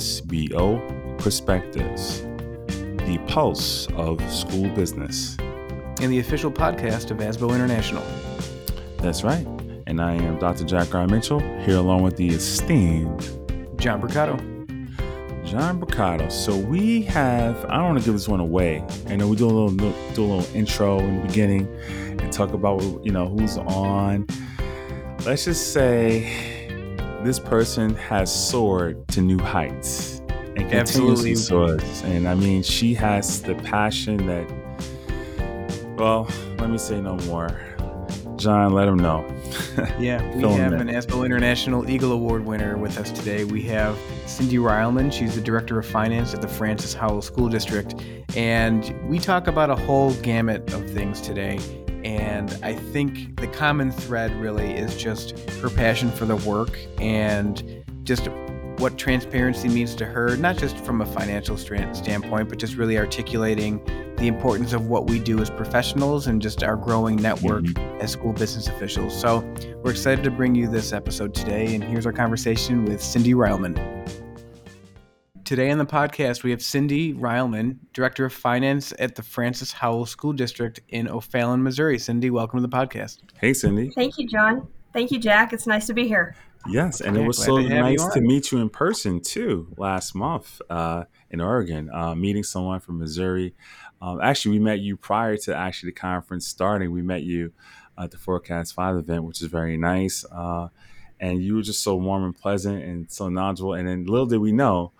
ASBO Perspectives, the pulse of school business. And the official podcast of ASBO International. That's right. And I am Dr. Jack R. Mitchell, here along with the esteemed John Bricado. John Bricado. So we have, I don't want to give this one away. I know we do a little do a little intro in the beginning and talk about you know who's on. Let's just say this person has soared to new heights and continuously soars. And I mean, she has the passion that, well, let me say no more. John, let him know. yeah, we have an ASBO International Eagle Award winner with us today. We have Cindy Reilmann. She's the Director of Finance at the Francis Howell School District. And we talk about a whole gamut of things today. And I think the common thread really is just her passion for the work and just what transparency means to her, not just from a financial standpoint, but just really articulating the importance of what we do as professionals and just our growing network mm-hmm. as school business officials. So we're excited to bring you this episode today. And here's our conversation with Cindy Reilmann. Today on the podcast, we have Cindy Reilmann, Director of Finance at the Francis Howell School District in O'Fallon, Missouri. Cindy, welcome to the podcast. Hey, Cindy. Thank you, John. Thank you, Jack. It's nice to be here. Yes, and yeah, it was so to nice to meet you in person too last month uh, in Oregon, uh, meeting someone from Missouri. Um, actually, we met you prior to actually the conference starting. We met you at the Forecast 5 event, which is very nice. Uh, and you were just so warm and pleasant and so knowledgeable. And then little did we know,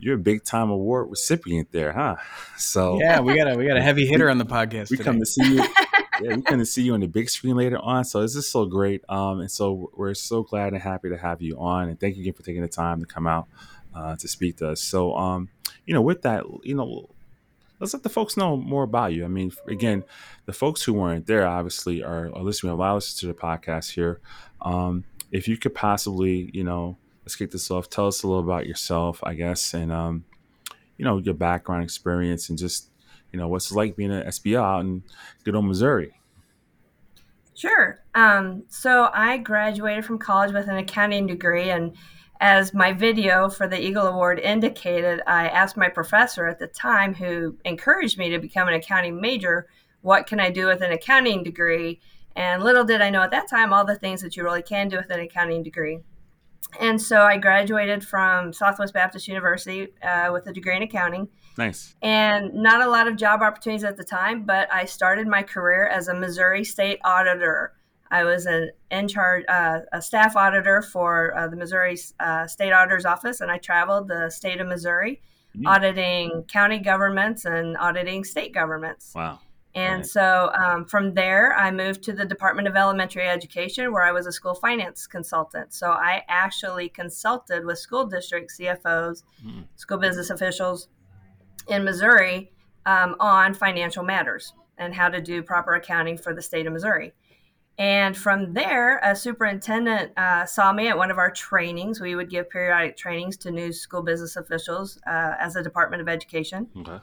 you're a big time award recipient there, huh? So yeah, we got a we got a heavy hitter on the podcast. We today. come to see you. yeah, we come to see you on the big screen later on. So this is so great. Um, and so we're so glad and happy to have you on. And thank you again for taking the time to come out uh, to speak to us. So um, you know, with that, you know, let's let the folks know more about you. I mean, again, the folks who weren't there obviously are, are listening. A lot of listeners to the podcast here. Um, if you could possibly, you know, let's kick this off. Tell us a little about yourself, I guess, and um, you know your background experience and just you know what's it like being an SBO out in good old Missouri. Sure. Um, so I graduated from college with an accounting degree, and as my video for the Eagle Award indicated, I asked my professor at the time, who encouraged me to become an accounting major, what can I do with an accounting degree? And little did I know at that time all the things that you really can do with an accounting degree. And so I graduated from Southwest Baptist University uh, with a degree in accounting. Nice. And not a lot of job opportunities at the time, but I started my career as a Missouri state auditor. I was an in charge, uh, a staff auditor for uh, the Missouri uh, State Auditor's Office, and I traveled the state of Missouri, mm-hmm. auditing county governments and auditing state governments. Wow. And so um, from there, I moved to the Department of Elementary Education, where I was a school finance consultant. So I actually consulted with school district CFOs, mm. school business officials in Missouri um, on financial matters and how to do proper accounting for the state of Missouri. And from there, a superintendent uh, saw me at one of our trainings. We would give periodic trainings to new school business officials uh, as a Department of Education. Okay.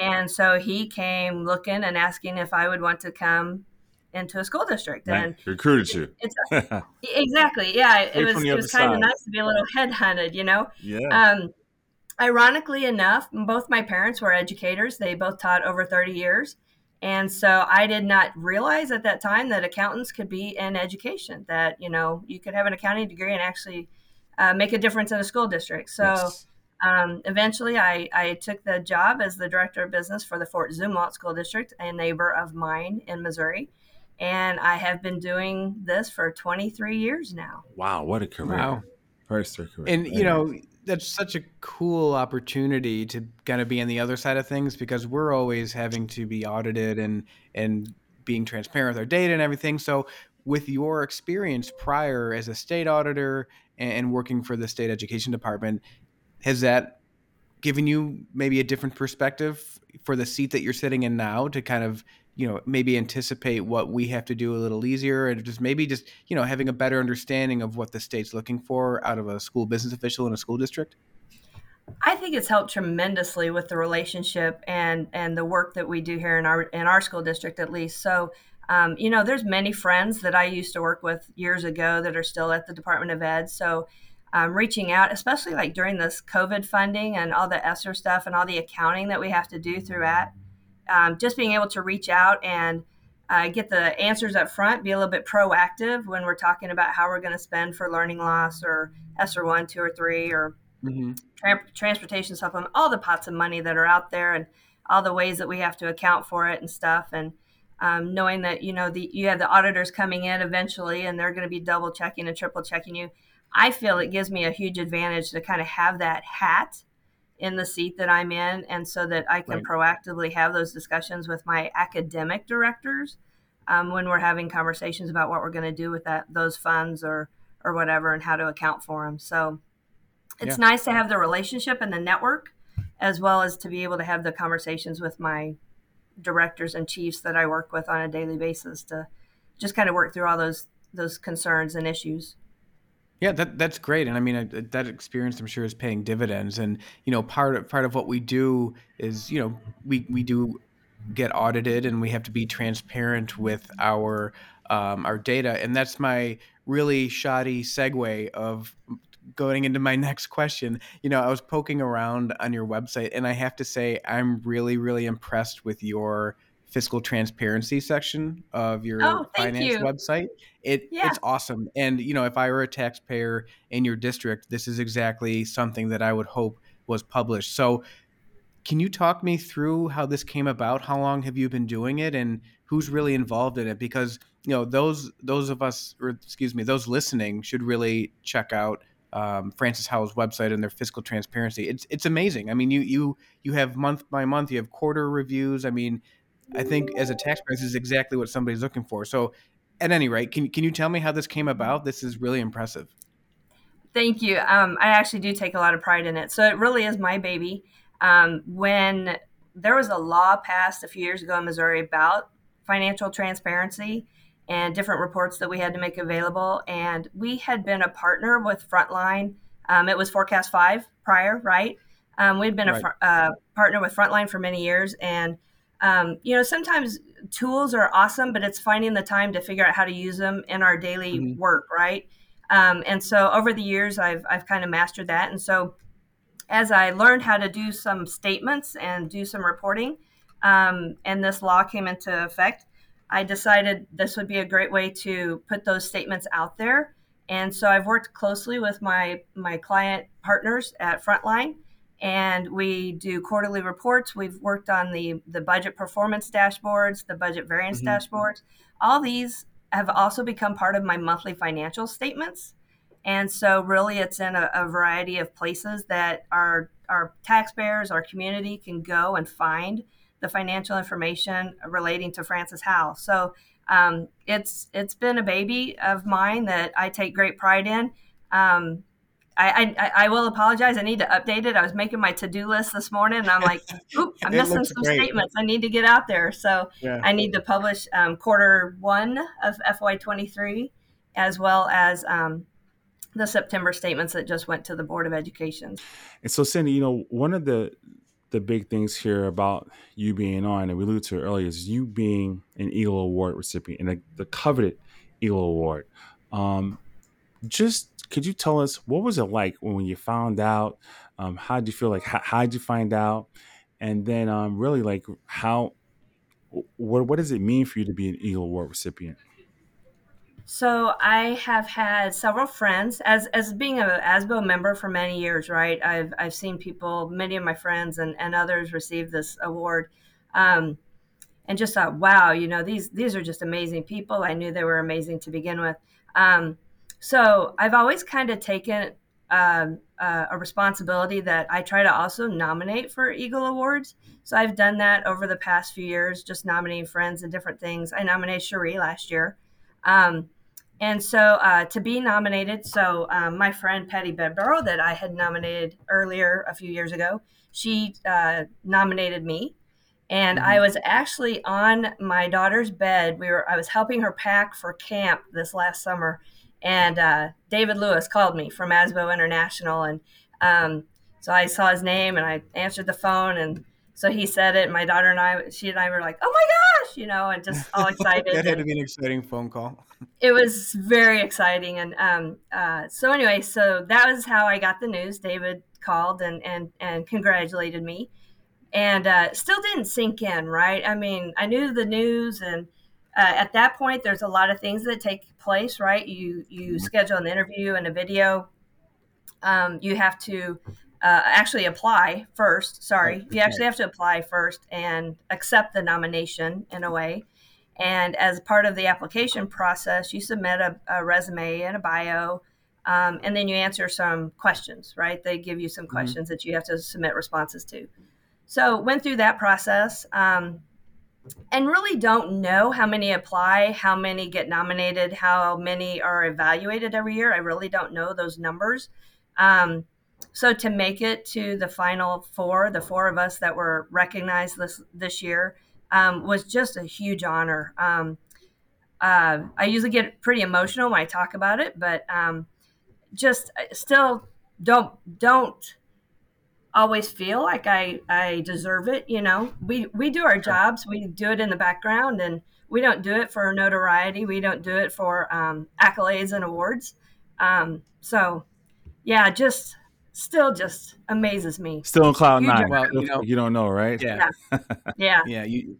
And so he came looking and asking if I would want to come into a school district and recruited you. exactly. Yeah. It was, it was kind of nice to be a little headhunted, you know? Yeah. Um, ironically enough, both my parents were educators. They both taught over 30 years. And so I did not realize at that time that accountants could be in education, that, you know, you could have an accounting degree and actually uh, make a difference in a school district. So, yes um, eventually, I, I took the job as the director of business for the Fort Zumwalt School District, a neighbor of mine in Missouri. And I have been doing this for 23 years now. Wow, what a career. Wow. First career. And, you know, that's such a cool opportunity to kind of be on the other side of things because we're always having to be audited and, and being transparent with our data and everything. So, with your experience prior as a state auditor and working for the state education department, has that given you maybe a different perspective for the seat that you're sitting in now to kind of you know maybe anticipate what we have to do a little easier and just maybe just you know having a better understanding of what the state's looking for out of a school business official in a school district I think it's helped tremendously with the relationship and and the work that we do here in our in our school district at least. So, um, you know, there's many friends that I used to work with years ago that are still at the Department of Ed. So, um, reaching out, especially like during this COVID funding and all the ESSER stuff and all the accounting that we have to do through that. Um, just being able to reach out and uh, get the answers up front, be a little bit proactive when we're talking about how we're going to spend for learning loss or ESSER one, two, or three, or mm-hmm. tra- transportation supplement, all the pots of money that are out there, and all the ways that we have to account for it and stuff. And um, knowing that you know the you have the auditors coming in eventually, and they're going to be double checking and triple checking you. I feel it gives me a huge advantage to kind of have that hat in the seat that I'm in, and so that I can right. proactively have those discussions with my academic directors um, when we're having conversations about what we're going to do with that those funds or or whatever and how to account for them. So it's yeah. nice to have the relationship and the network, as well as to be able to have the conversations with my directors and chiefs that I work with on a daily basis to just kind of work through all those those concerns and issues. Yeah, that that's great, and I mean that experience I'm sure is paying dividends. And you know, part of part of what we do is you know we we do get audited, and we have to be transparent with our um, our data, and that's my really shoddy segue of going into my next question. You know, I was poking around on your website, and I have to say I'm really really impressed with your fiscal transparency section of your oh, finance you. website. It yeah. it's awesome. And you know, if I were a taxpayer in your district, this is exactly something that I would hope was published. So can you talk me through how this came about? How long have you been doing it and who's really involved in it? Because, you know, those those of us or excuse me, those listening should really check out um, Francis Howell's website and their fiscal transparency. It's it's amazing. I mean, you you you have month by month, you have quarter reviews. I mean, I think as a taxpayer, this is exactly what somebody's looking for. So, at any rate, can can you tell me how this came about? This is really impressive. Thank you. Um, I actually do take a lot of pride in it. So it really is my baby. Um, when there was a law passed a few years ago in Missouri about financial transparency and different reports that we had to make available, and we had been a partner with Frontline. Um, it was Forecast Five prior, right? Um, we'd been right. a fr- uh, partner with Frontline for many years, and um, you know, sometimes tools are awesome, but it's finding the time to figure out how to use them in our daily mm-hmm. work, right? Um, and so over the years, I've, I've kind of mastered that. And so as I learned how to do some statements and do some reporting, um, and this law came into effect, I decided this would be a great way to put those statements out there. And so I've worked closely with my, my client partners at Frontline and we do quarterly reports. We've worked on the the budget performance dashboards, the budget variance mm-hmm. dashboards. All these have also become part of my monthly financial statements. And so, really, it's in a, a variety of places that our our taxpayers, our community can go and find the financial information relating to Francis Howell. So um, it's it's been a baby of mine that I take great pride in. Um, I, I, I will apologize. I need to update it. I was making my to do list this morning, and I'm like, "Oop, I'm missing some great. statements. I need to get out there." So yeah. I need to publish um, quarter one of FY23, as well as um, the September statements that just went to the Board of Education. And so, Cindy, you know, one of the the big things here about you being on, and we alluded to it earlier, is you being an Eagle Award recipient and the, the coveted Eagle Award. Um, just could you tell us what was it like when you found out? Um, how did you feel like? How, how did you find out? And then, um, really, like how? What what does it mean for you to be an Eagle Award recipient? So I have had several friends as as being a ASBO member for many years, right? I've I've seen people, many of my friends and, and others receive this award. Um, and just thought, wow, you know, these these are just amazing people. I knew they were amazing to begin with. Um, so I've always kind of taken um, uh, a responsibility that I try to also nominate for Eagle Awards. So I've done that over the past few years, just nominating friends and different things. I nominated Cherie last year. Um, and so uh, to be nominated, so um, my friend Patty Bedborough, that I had nominated earlier a few years ago, she uh, nominated me. And mm-hmm. I was actually on my daughter's bed. We were I was helping her pack for camp this last summer and uh, David Lewis called me from ASBO International, and um, so I saw his name and I answered the phone, and so he said it. And my daughter and I, she and I were like, "Oh my gosh!" You know, and just all excited. that had to be an exciting phone call. it was very exciting, and um, uh, so anyway, so that was how I got the news. David called and and and congratulated me, and uh, still didn't sink in. Right? I mean, I knew the news, and uh, at that point, there's a lot of things that take place. Right? You you mm-hmm. schedule an interview and a video. Um, you have to uh, actually apply first. Sorry, you actually have to apply first and accept the nomination in a way. And as part of the application process, you submit a, a resume and a bio, um, and then you answer some questions. Right? They give you some mm-hmm. questions mm-hmm. that you have to submit responses to. So went through that process. Um, and really don't know how many apply, how many get nominated, how many are evaluated every year. I really don't know those numbers. Um, so to make it to the final four, the four of us that were recognized this this year, um, was just a huge honor. Um, uh, I usually get pretty emotional when I talk about it, but um, just still don't don't always feel like I I deserve it. You know, we we do our jobs, we do it in the background, and we don't do it for notoriety. We don't do it for um, accolades and awards. Um, so, yeah, just still just amazes me. Still in cloud nine. Well, you, know, you don't know, right? Yeah. Yeah. yeah. You,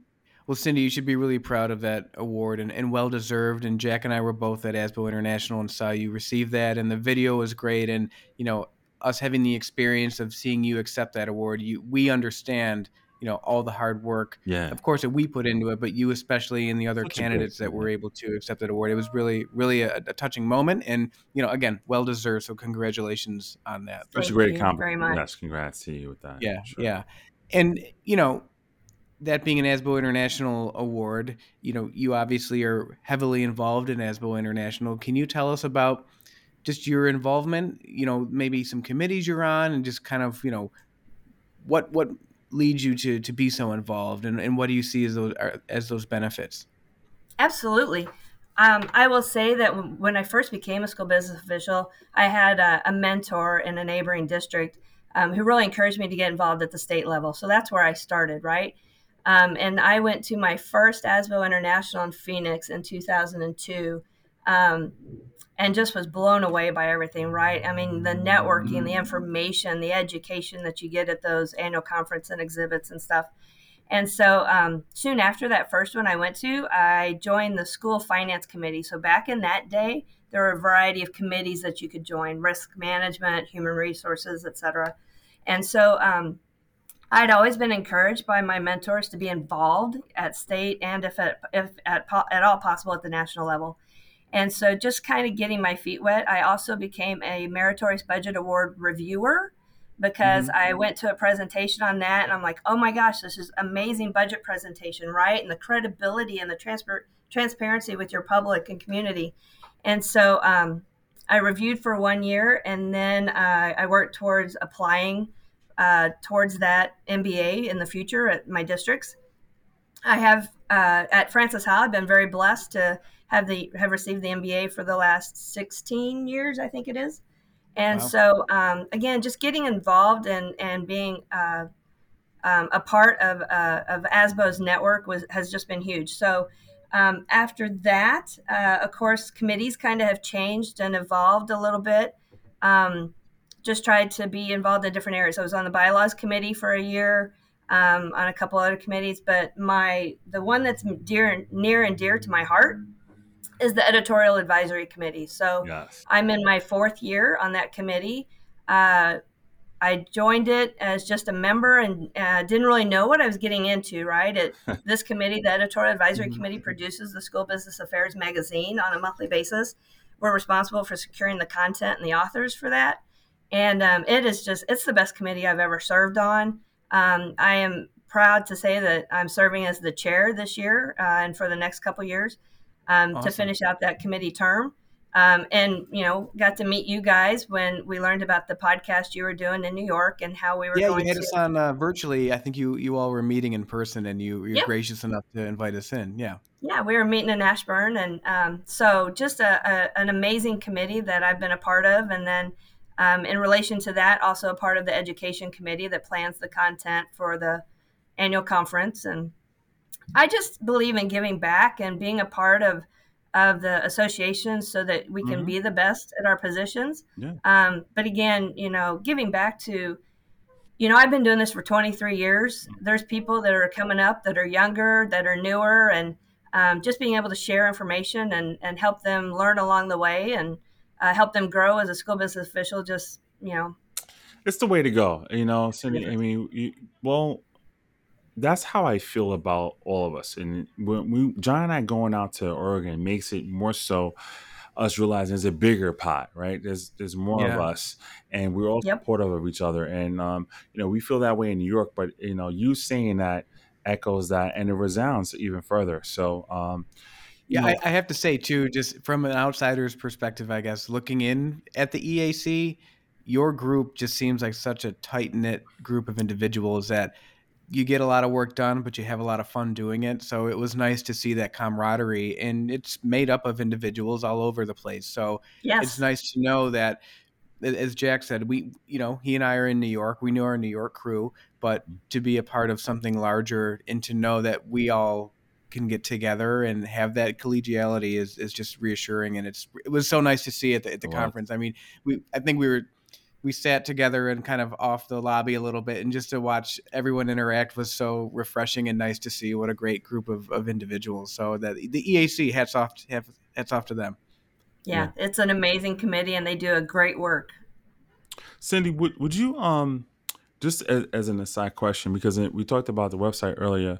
well, Cindy, you should be really proud of that award and, and well deserved. And Jack and I were both at ASBO International and saw you receive that. And the video was great. And, you know, us having the experience of seeing you accept that award, you we understand – you know all the hard work. Yeah. Of course that we put into it but you especially and the other Such candidates that were able to accept that award it was really really a, a touching moment and you know again well deserved so congratulations on that. That's a great compliment. yes congrats to you with that yeah sure. yeah. And you know that being an ASBO International award, you know, you obviously are heavily involved in ASBO International. Can you tell us about just your involvement? You know, maybe some committees you're on, and just kind of, you know, what what leads you to to be so involved, and, and what do you see as those as those benefits? Absolutely. Um, I will say that when I first became a school business official, I had a, a mentor in a neighboring district um, who really encouraged me to get involved at the state level. So that's where I started, right? Um, and I went to my first ASBO International in Phoenix in 2002. Um, and just was blown away by everything, right? I mean, the networking, the information, the education that you get at those annual conference and exhibits and stuff. And so um, soon after that first one I went to, I joined the school finance committee. So back in that day, there were a variety of committees that you could join risk management, human resources, etc. And so um, I'd always been encouraged by my mentors to be involved at state and if at, if at, at all possible at the national level. And so, just kind of getting my feet wet, I also became a Meritorious Budget Award reviewer because mm-hmm. I went to a presentation on that and I'm like, oh my gosh, this is amazing budget presentation, right? And the credibility and the transfer transparency with your public and community. And so um, I reviewed for one year and then uh, I worked towards applying uh, towards that MBA in the future at my districts. I have uh, at Francis Howell, I've been very blessed to have the have received the MBA for the last 16 years, I think it is. And wow. so um, again, just getting involved and and being uh, um, a part of uh, of ASBO's network was has just been huge. So um, after that, uh, of course, committees kind of have changed and evolved a little bit. Um, just tried to be involved in different areas. I was on the bylaws committee for a year. Um, on a couple other committees, but my the one that's dear near and dear to my heart is the editorial advisory committee. So yes. I'm in my fourth year on that committee. Uh, I joined it as just a member and uh, didn't really know what I was getting into. Right, it, this committee, the editorial advisory mm-hmm. committee, produces the School Business Affairs magazine on a monthly basis. We're responsible for securing the content and the authors for that, and um, it is just it's the best committee I've ever served on. Um, I am proud to say that I'm serving as the chair this year uh, and for the next couple years um, awesome. to finish out that committee term. Um, and you know, got to meet you guys when we learned about the podcast you were doing in New York and how we were. Yeah, you had to... us on uh, virtually. I think you you all were meeting in person, and you you're yep. gracious enough to invite us in. Yeah. Yeah, we were meeting in Ashburn, and um, so just a, a, an amazing committee that I've been a part of, and then. Um, in relation to that, also a part of the education committee that plans the content for the annual conference. And I just believe in giving back and being a part of of the association so that we can mm-hmm. be the best at our positions. Yeah. Um, but again, you know, giving back to, you know, I've been doing this for 23 years. There's people that are coming up that are younger, that are newer, and um, just being able to share information and, and help them learn along the way and uh, help them grow as a school business official. Just, you know, it's the way to go. You know, Cindy, I mean, you, well, that's how I feel about all of us. And when we, John and I going out to Oregon makes it more so us realizing there's a bigger pot, right? There's there's more yeah. of us, and we're all yep. supportive of each other. And um, you know, we feel that way in New York, but you know, you saying that echoes that, and it resounds even further. So, um, yeah, I, I, have to say too, just from an outsider's perspective, I guess looking in at the EAC, your group just seems like such a tight knit group of individuals that you get a lot of work done, but you have a lot of fun doing it. So it was nice to see that camaraderie, and it's made up of individuals all over the place. So yes. it's nice to know that, as Jack said, we, you know, he and I are in New York. We know our New York crew, but mm. to be a part of something larger and to know that we all can get together and have that collegiality is, is just reassuring. And it's it was so nice to see at the, at the conference. I mean, we I think we were we sat together and kind of off the lobby a little bit and just to watch everyone interact was so refreshing and nice to see what a great group of, of individuals. So that the eac hats off hats off to them. Yeah, yeah, it's an amazing committee and they do a great work. Cindy would, would you um just as, as an aside question because we talked about the website earlier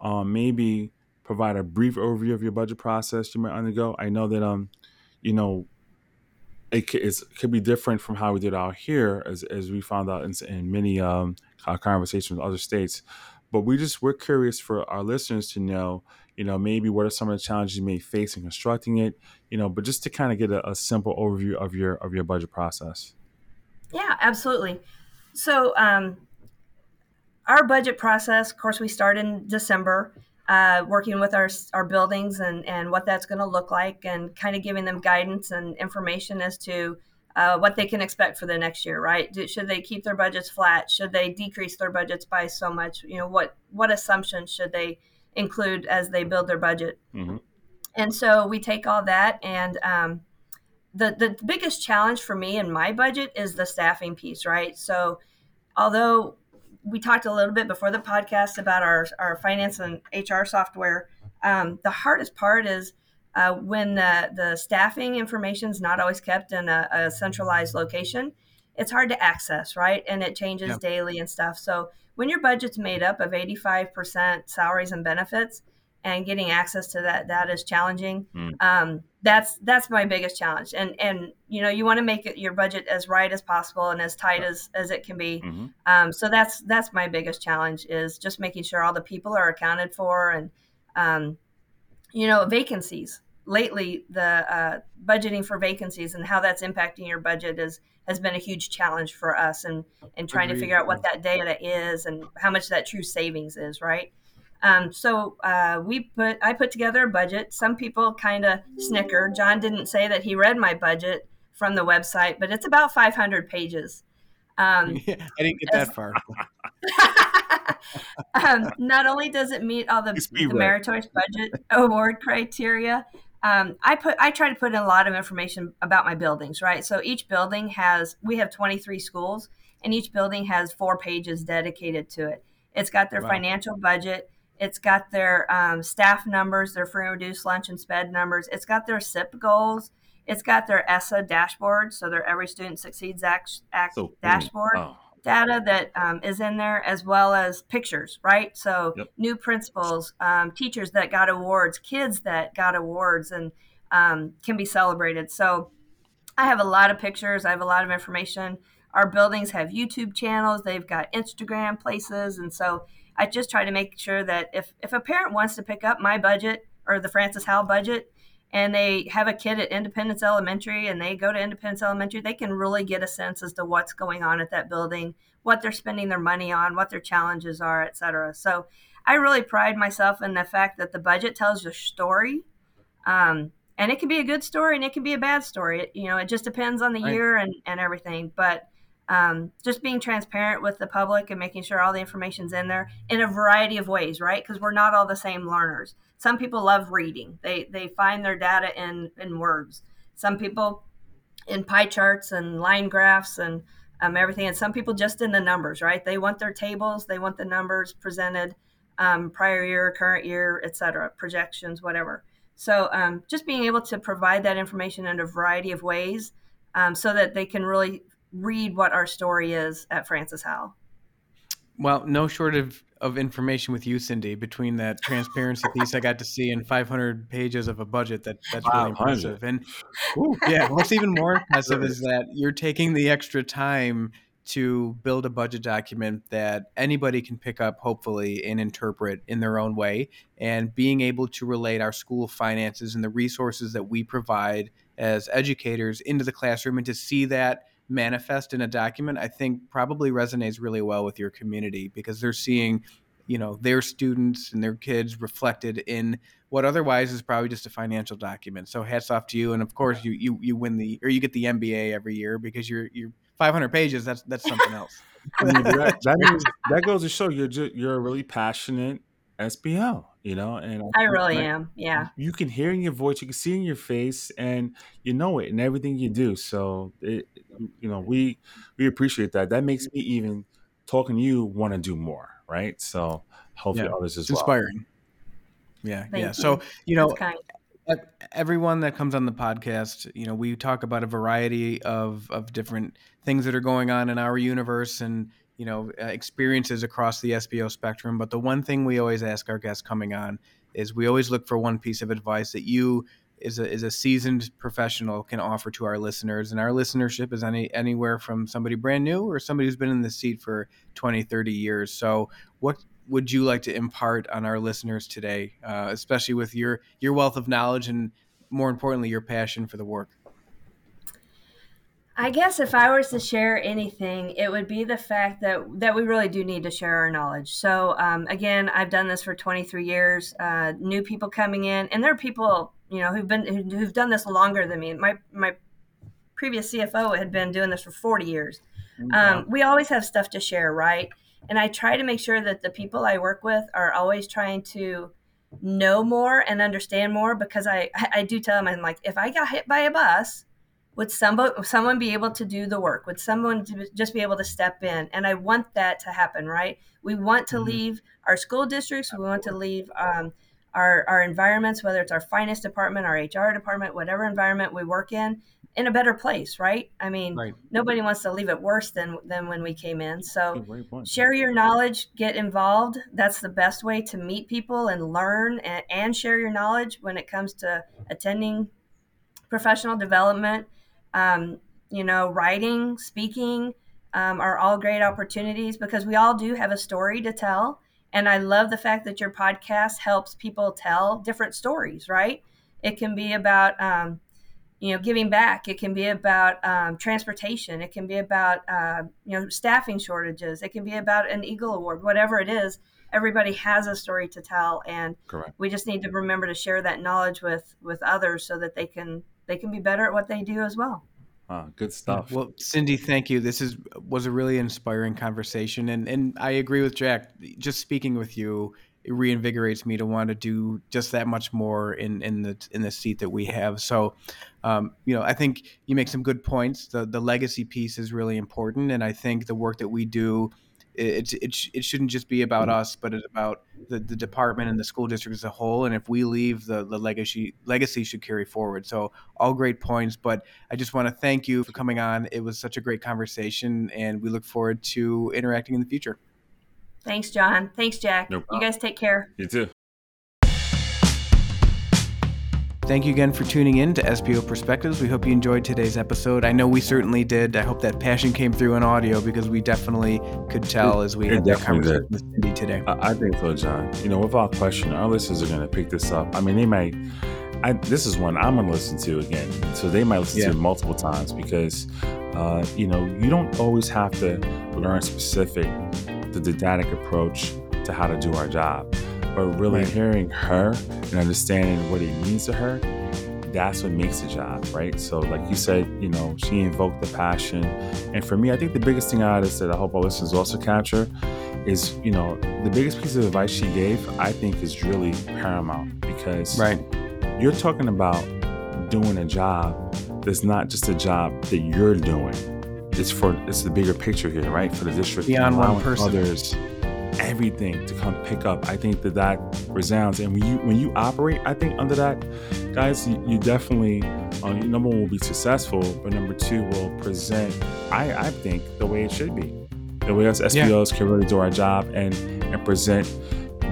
um, maybe provide a brief overview of your budget process you might undergo. I know that um you know it, it could be different from how we did out here, as, as we found out in, in many um, conversations with other states. But we just we're curious for our listeners to know, you know, maybe what are some of the challenges you may face in constructing it, you know, but just to kind of get a, a simple overview of your of your budget process. Yeah, absolutely. So um, our budget process, of course, we start in December uh, working with our, our buildings and, and what that's going to look like and kind of giving them guidance and information as to uh, what they can expect for the next year, right? Do, should they keep their budgets flat? Should they decrease their budgets by so much? You know, what, what assumptions should they include as they build their budget? Mm-hmm. And so we take all that and um, the, the biggest challenge for me in my budget is the staffing piece, right? So although we talked a little bit before the podcast about our, our finance and HR software. Um, the hardest part is uh, when the, the staffing information is not always kept in a, a, centralized location. It's hard to access, right? And it changes yeah. daily and stuff. So when your budget's made up of 85% salaries and benefits, and getting access to that that is challenging. Mm. Um, that's that's my biggest challenge. And and you know you want to make it your budget as right as possible and as tight as as it can be. Mm-hmm. Um, so that's that's my biggest challenge is just making sure all the people are accounted for and um, you know vacancies. Lately, the uh, budgeting for vacancies and how that's impacting your budget is has been a huge challenge for us and and trying Agreed. to figure out what that data is and how much that true savings is. Right. Um, so uh, we put I put together a budget. Some people kind of snicker. John didn't say that he read my budget from the website, but it's about 500 pages. Um, I didn't get that far. um, not only does it meet all the, the meritorious budget award criteria, um, I put I try to put in a lot of information about my buildings. Right, so each building has we have 23 schools, and each building has four pages dedicated to it. It's got their wow. financial budget it's got their um, staff numbers, their free and reduced lunch and sped numbers. It's got their SIP goals. It's got their ESSA dashboard, so their Every Student Succeeds Act, act so dashboard oh. data that um, is in there, as well as pictures, right? So yep. new principals, um, teachers that got awards, kids that got awards, and um, can be celebrated. So I have a lot of pictures. I have a lot of information. Our buildings have YouTube channels. They've got Instagram places, and so I just try to make sure that if, if a parent wants to pick up my budget or the Francis Howell budget and they have a kid at Independence Elementary and they go to Independence Elementary, they can really get a sense as to what's going on at that building, what they're spending their money on, what their challenges are, et cetera. So I really pride myself in the fact that the budget tells your story. Um, and it can be a good story and it can be a bad story. It, you know, it just depends on the right. year and, and everything. But um, just being transparent with the public and making sure all the information's in there in a variety of ways, right? Because we're not all the same learners. Some people love reading; they they find their data in in words. Some people in pie charts and line graphs and um, everything, and some people just in the numbers, right? They want their tables, they want the numbers presented, um, prior year, current year, etc., projections, whatever. So um, just being able to provide that information in a variety of ways um, so that they can really read what our story is at Francis Howell. Well, no short of, of information with you, Cindy, between that transparency piece I got to see and 500 pages of a budget. That that's really impressive. And yeah, what's even more impressive is that you're taking the extra time to build a budget document that anybody can pick up, hopefully, and interpret in their own way. And being able to relate our school finances and the resources that we provide as educators into the classroom and to see that manifest in a document, I think probably resonates really well with your community because they're seeing, you know, their students and their kids reflected in what otherwise is probably just a financial document. So hats off to you, and of course you you you win the or you get the MBA every year because you're you're 500 pages. That's that's something else. I mean, that, that, means, that goes to show you're just, you're a really passionate SBL, you know, and I really like, am. Yeah. You can hear in your voice, you can see in your face, and you know it in everything you do. So, it, you know, we we appreciate that. That makes me even talking to you want to do more, right? So, hopefully, yeah. others as it's well. Inspiring. Yeah, Thank yeah. You. So, you know, everyone that comes on the podcast, you know, we talk about a variety of of different things that are going on in our universe and you know uh, experiences across the SBO spectrum. But the one thing we always ask our guests coming on is we always look for one piece of advice that you is a, is a seasoned professional can offer to our listeners and our listenership is any anywhere from somebody brand new or somebody who's been in the seat for 20 30 years so what would you like to impart on our listeners today uh, especially with your your wealth of knowledge and more importantly your passion for the work I guess if I was to share anything, it would be the fact that that we really do need to share our knowledge. So um, again, I've done this for 23 years. Uh, new people coming in, and there are people you know who've been who've done this longer than me. My my previous CFO had been doing this for 40 years. Mm-hmm. Um, we always have stuff to share, right? And I try to make sure that the people I work with are always trying to know more and understand more because I I do tell them I'm like if I got hit by a bus would somebody someone be able to do the work would someone just be able to step in and i want that to happen right we want to mm-hmm. leave our school districts we want to leave um, our, our environments whether it's our finance department our hr department whatever environment we work in in a better place right? I mean right. nobody wants to leave it worse than than when we came in. So share your knowledge get involved. That's the best way to meet people and learn and, and share your knowledge when it comes to attending professional development. Um, you know, writing, speaking um, are all great opportunities because we all do have a story to tell. And I love the fact that your podcast helps people tell different stories, right? It can be about, um, you know, giving back. It can be about um, transportation. It can be about, uh, you know, staffing shortages. It can be about an Eagle Award, whatever it is. Everybody has a story to tell, and Correct. we just need to remember to share that knowledge with with others so that they can they can be better at what they do as well. Uh, good stuff. Well, Cindy, thank you. This is was a really inspiring conversation, and and I agree with Jack. Just speaking with you it reinvigorates me to want to do just that much more in in the in the seat that we have. So, um, you know, I think you make some good points. The the legacy piece is really important, and I think the work that we do it, it, it shouldn't just be about mm-hmm. us, but it's about the, the department and the school district as a whole. And if we leave, the, the legacy legacy should carry forward. So all great points, but I just want to thank you for coming on. It was such a great conversation, and we look forward to interacting in the future. Thanks, John. Thanks, Jack. No you guys take care. You too. Thank you again for tuning in to SBO Perspectives. We hope you enjoyed today's episode. I know we certainly did. I hope that passion came through in audio because we definitely could tell as we it had that conversation with Cindy today. I, think so, John. You know, without question, our listeners are going to pick this up. I mean, they might. I, this is one I'm going to listen to again, so they might listen yeah. to it multiple times because, uh, you know, you don't always have to learn specific, the didactic approach to how to do our job but really right. hearing her and understanding what it means to her, that's what makes a job, right? So, like you said, you know, she invoked the passion. And for me, I think the biggest thing out of this that I hope our listeners also capture is, you know, the biggest piece of advice she gave, I think, is really paramount because right. you're talking about doing a job that's not just a job that you're doing. It's for it's the bigger picture here, right? For the district, beyond one person, others, everything to come pick up. I think that that resounds, and when you when you operate, I think under that, guys, you, you definitely uh, number one will be successful, but number two will present. I I think the way it should be, the way us SBOs yeah. can really do our job and and present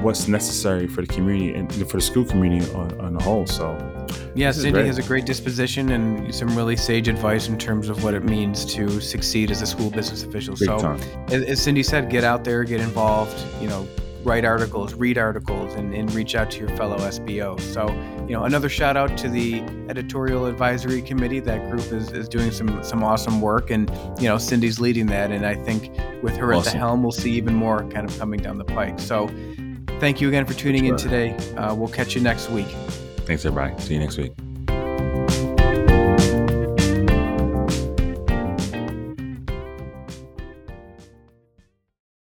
what's necessary for the community and for the school community on, on the whole. So yeah, Cindy has a great disposition and some really sage advice in terms of what it means to succeed as a school business official. Big so, as, as, Cindy said, get out there, get involved. You know, write articles, read articles, and, and reach out to your fellow SBO. So, you know, another shout out to the editorial advisory committee. That group is, is doing some some awesome work, and you know, Cindy's leading that. And I think with her awesome. at the helm, we'll see even more kind of coming down the pike. So, thank you again for tuning sure. in today. Uh, we'll catch you next week. Thanks, everybody. See you next week.